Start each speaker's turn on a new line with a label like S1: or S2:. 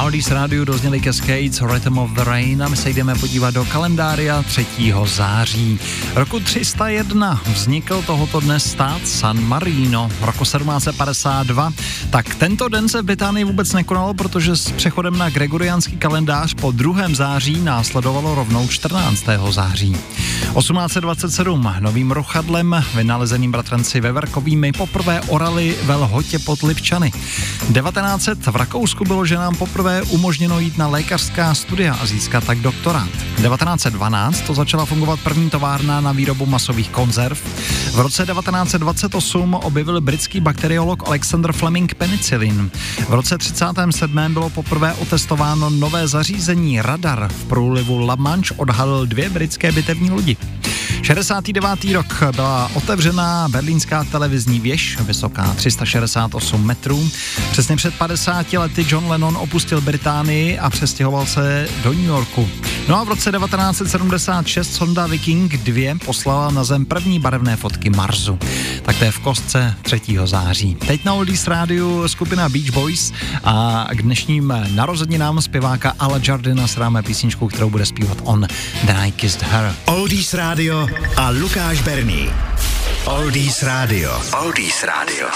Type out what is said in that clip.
S1: Oldies rádiu dozněli Cascades Rhythm of the Rain a my se jdeme podívat do kalendária 3. září. Roku 301 vznikl tohoto dne stát San Marino. Roku 1752 tak tento den se v Británii vůbec nekonal, protože s přechodem na gregoriánský kalendář po 2. září následovalo rovnou 14. září. 1827 novým rochadlem vynalezeným bratranci Veverkovými poprvé orali ve lhotě pod Lipčany. 1900 v Rakousku bylo ženám poprvé umožněno jít na lékařská studia a získat tak doktorát. 1912 to začala fungovat první továrna na výrobu masových konzerv. V roce 1928 objevil britský bakteriolog Alexander Fleming penicillin. V roce 37. bylo poprvé otestováno nové zařízení radar. V průlivu La Manche odhalil dvě britské bitevní lodi. 69. rok byla otevřená berlínská televizní věž, vysoká 368 metrů. Přesně před 50 lety John Lennon opustil Británii a přestěhoval se do New Yorku. No a v roce 1976 sonda Viking 2 poslala na Zem první barevné fotky Marsu. Tak to je v kostce 3. září. Teď na Oldies rádiu skupina Beach Boys a k dnešním narozeninám zpěváka Ala Jardina sráme písničku, kterou bude zpívat on, Then I Kissed Her.
S2: Oldies Radio a Lukáš Berný. Oldies Radio. Oldies Radio.